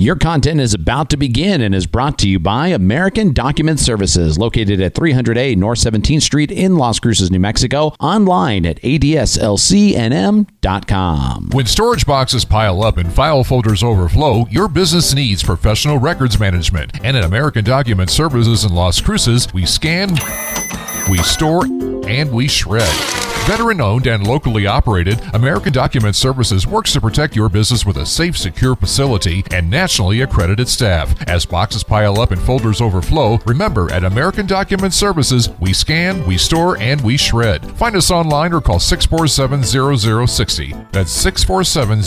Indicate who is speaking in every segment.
Speaker 1: Your content is about to begin and is brought to you by American Document Services, located at 300A North 17th Street in Las Cruces, New Mexico, online at adslcnm.com.
Speaker 2: When storage boxes pile up and file folders overflow, your business needs professional records management. And at American Document Services in Las Cruces, we scan, we store, and we shred. Veteran owned and locally operated, American Document Services works to protect your business with a safe, secure facility and nationally accredited staff. As boxes pile up and folders overflow, remember at American Document Services, we scan, we store, and we shred. Find us online or call 647 0060. That's 647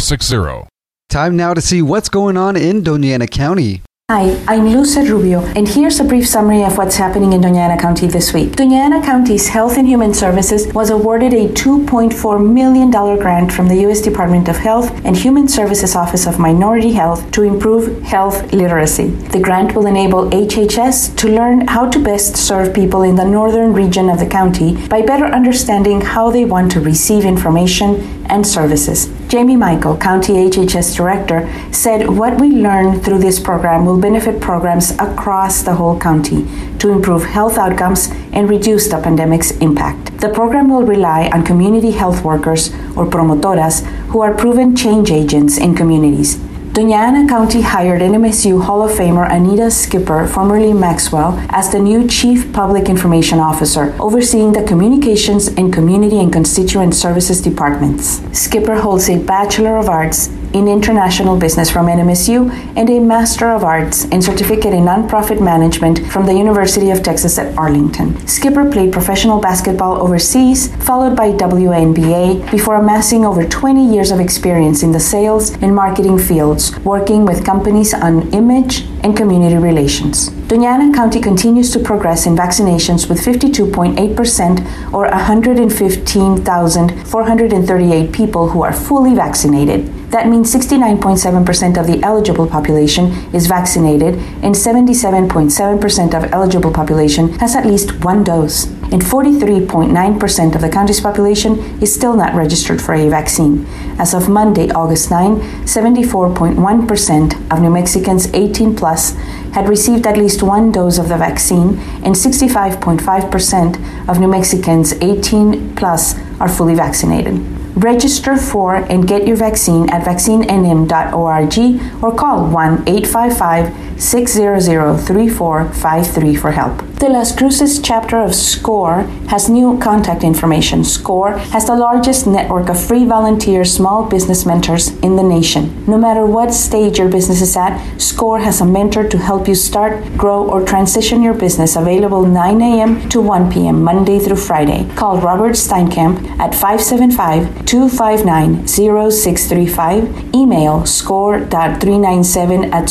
Speaker 2: 0060.
Speaker 3: Time now to see what's going on in Doña Ana County.
Speaker 4: Hi, I'm Luce Rubio, and here's a brief summary of what's happening in Doña Ana County this week. Doña Ana County's Health and Human Services was awarded a $2.4 million grant from the U.S. Department of Health and Human Services Office of Minority Health to improve health literacy. The grant will enable HHS to learn how to best serve people in the northern region of the county by better understanding how they want to receive information and services. Jamie Michael, County HHS Director, said what we learn through this program will benefit programs across the whole county to improve health outcomes and reduce the pandemic's impact. The program will rely on community health workers or promotoras who are proven change agents in communities. Doña Ana County hired NMSU Hall of Famer Anita Skipper, formerly Maxwell, as the new Chief Public Information Officer, overseeing the Communications and Community and Constituent Services departments. Skipper holds a Bachelor of Arts in International Business from NMSU and a Master of Arts and Certificate in Nonprofit Management from the University of Texas at Arlington. Skipper played professional basketball overseas, followed by WNBA, before amassing over 20 years of experience in the sales and marketing fields, working with companies on image and community relations. Doña Ana County continues to progress in vaccinations with 52.8% or 115,438 people who are fully vaccinated. That means 69.7% of the eligible population is vaccinated and 77.7% of eligible population has at least one dose. And 43.9% of the county's population is still not registered for a vaccine. As of Monday, August 9, 74.1% of New Mexicans 18 plus had received at least one dose of the vaccine, and 65.5% of New Mexicans 18 plus are fully vaccinated. Register for and get your vaccine at vaccinenm.org or call 1 855 600 3453 for help. The Las Cruces chapter of SCORE has new contact information. SCORE has the largest network of free volunteer small business mentors in the nation. No matter what stage your business is at, SCORE has a mentor to help you start, grow, or transition your business available 9 a.m. to 1 p.m. Monday through Friday. Call Robert Steinkamp at 575 259 0635. Email score.397 at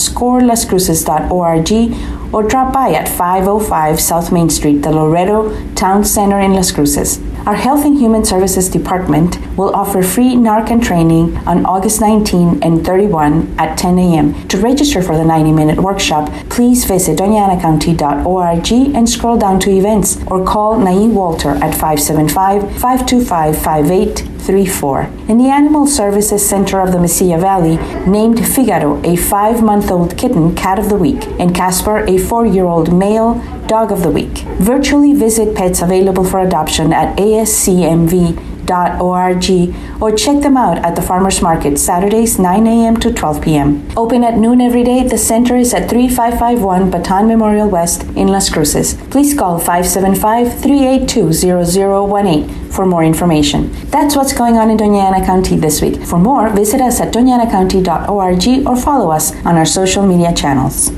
Speaker 4: scorelascruces.org or drop by at 505 South Main Street, the Loretto Town Center in Las Cruces. Our Health and Human Services Department will offer free Narcan training on August 19 and 31 at 10 a.m. To register for the 90 minute workshop, please visit doñanacounty.org and scroll down to events or call Nae Walter at 575 525 5834. In the Animal Services Center of the Mesilla Valley named Figaro a five month old kitten Cat of the Week and Casper a four year old male Dog of the Week. Virtually visit pets available for adoption at ascmv.org or check them out at the farmers market Saturdays 9 a.m. to 12 p.m. Open at noon every day, the center is at 3551 Bataan Memorial West in Las Cruces. Please call 575 382 0018 for more information. That's what's going on in Doña Ana County this week. For more, visit us at doñanacounty.org or follow us on our social media channels.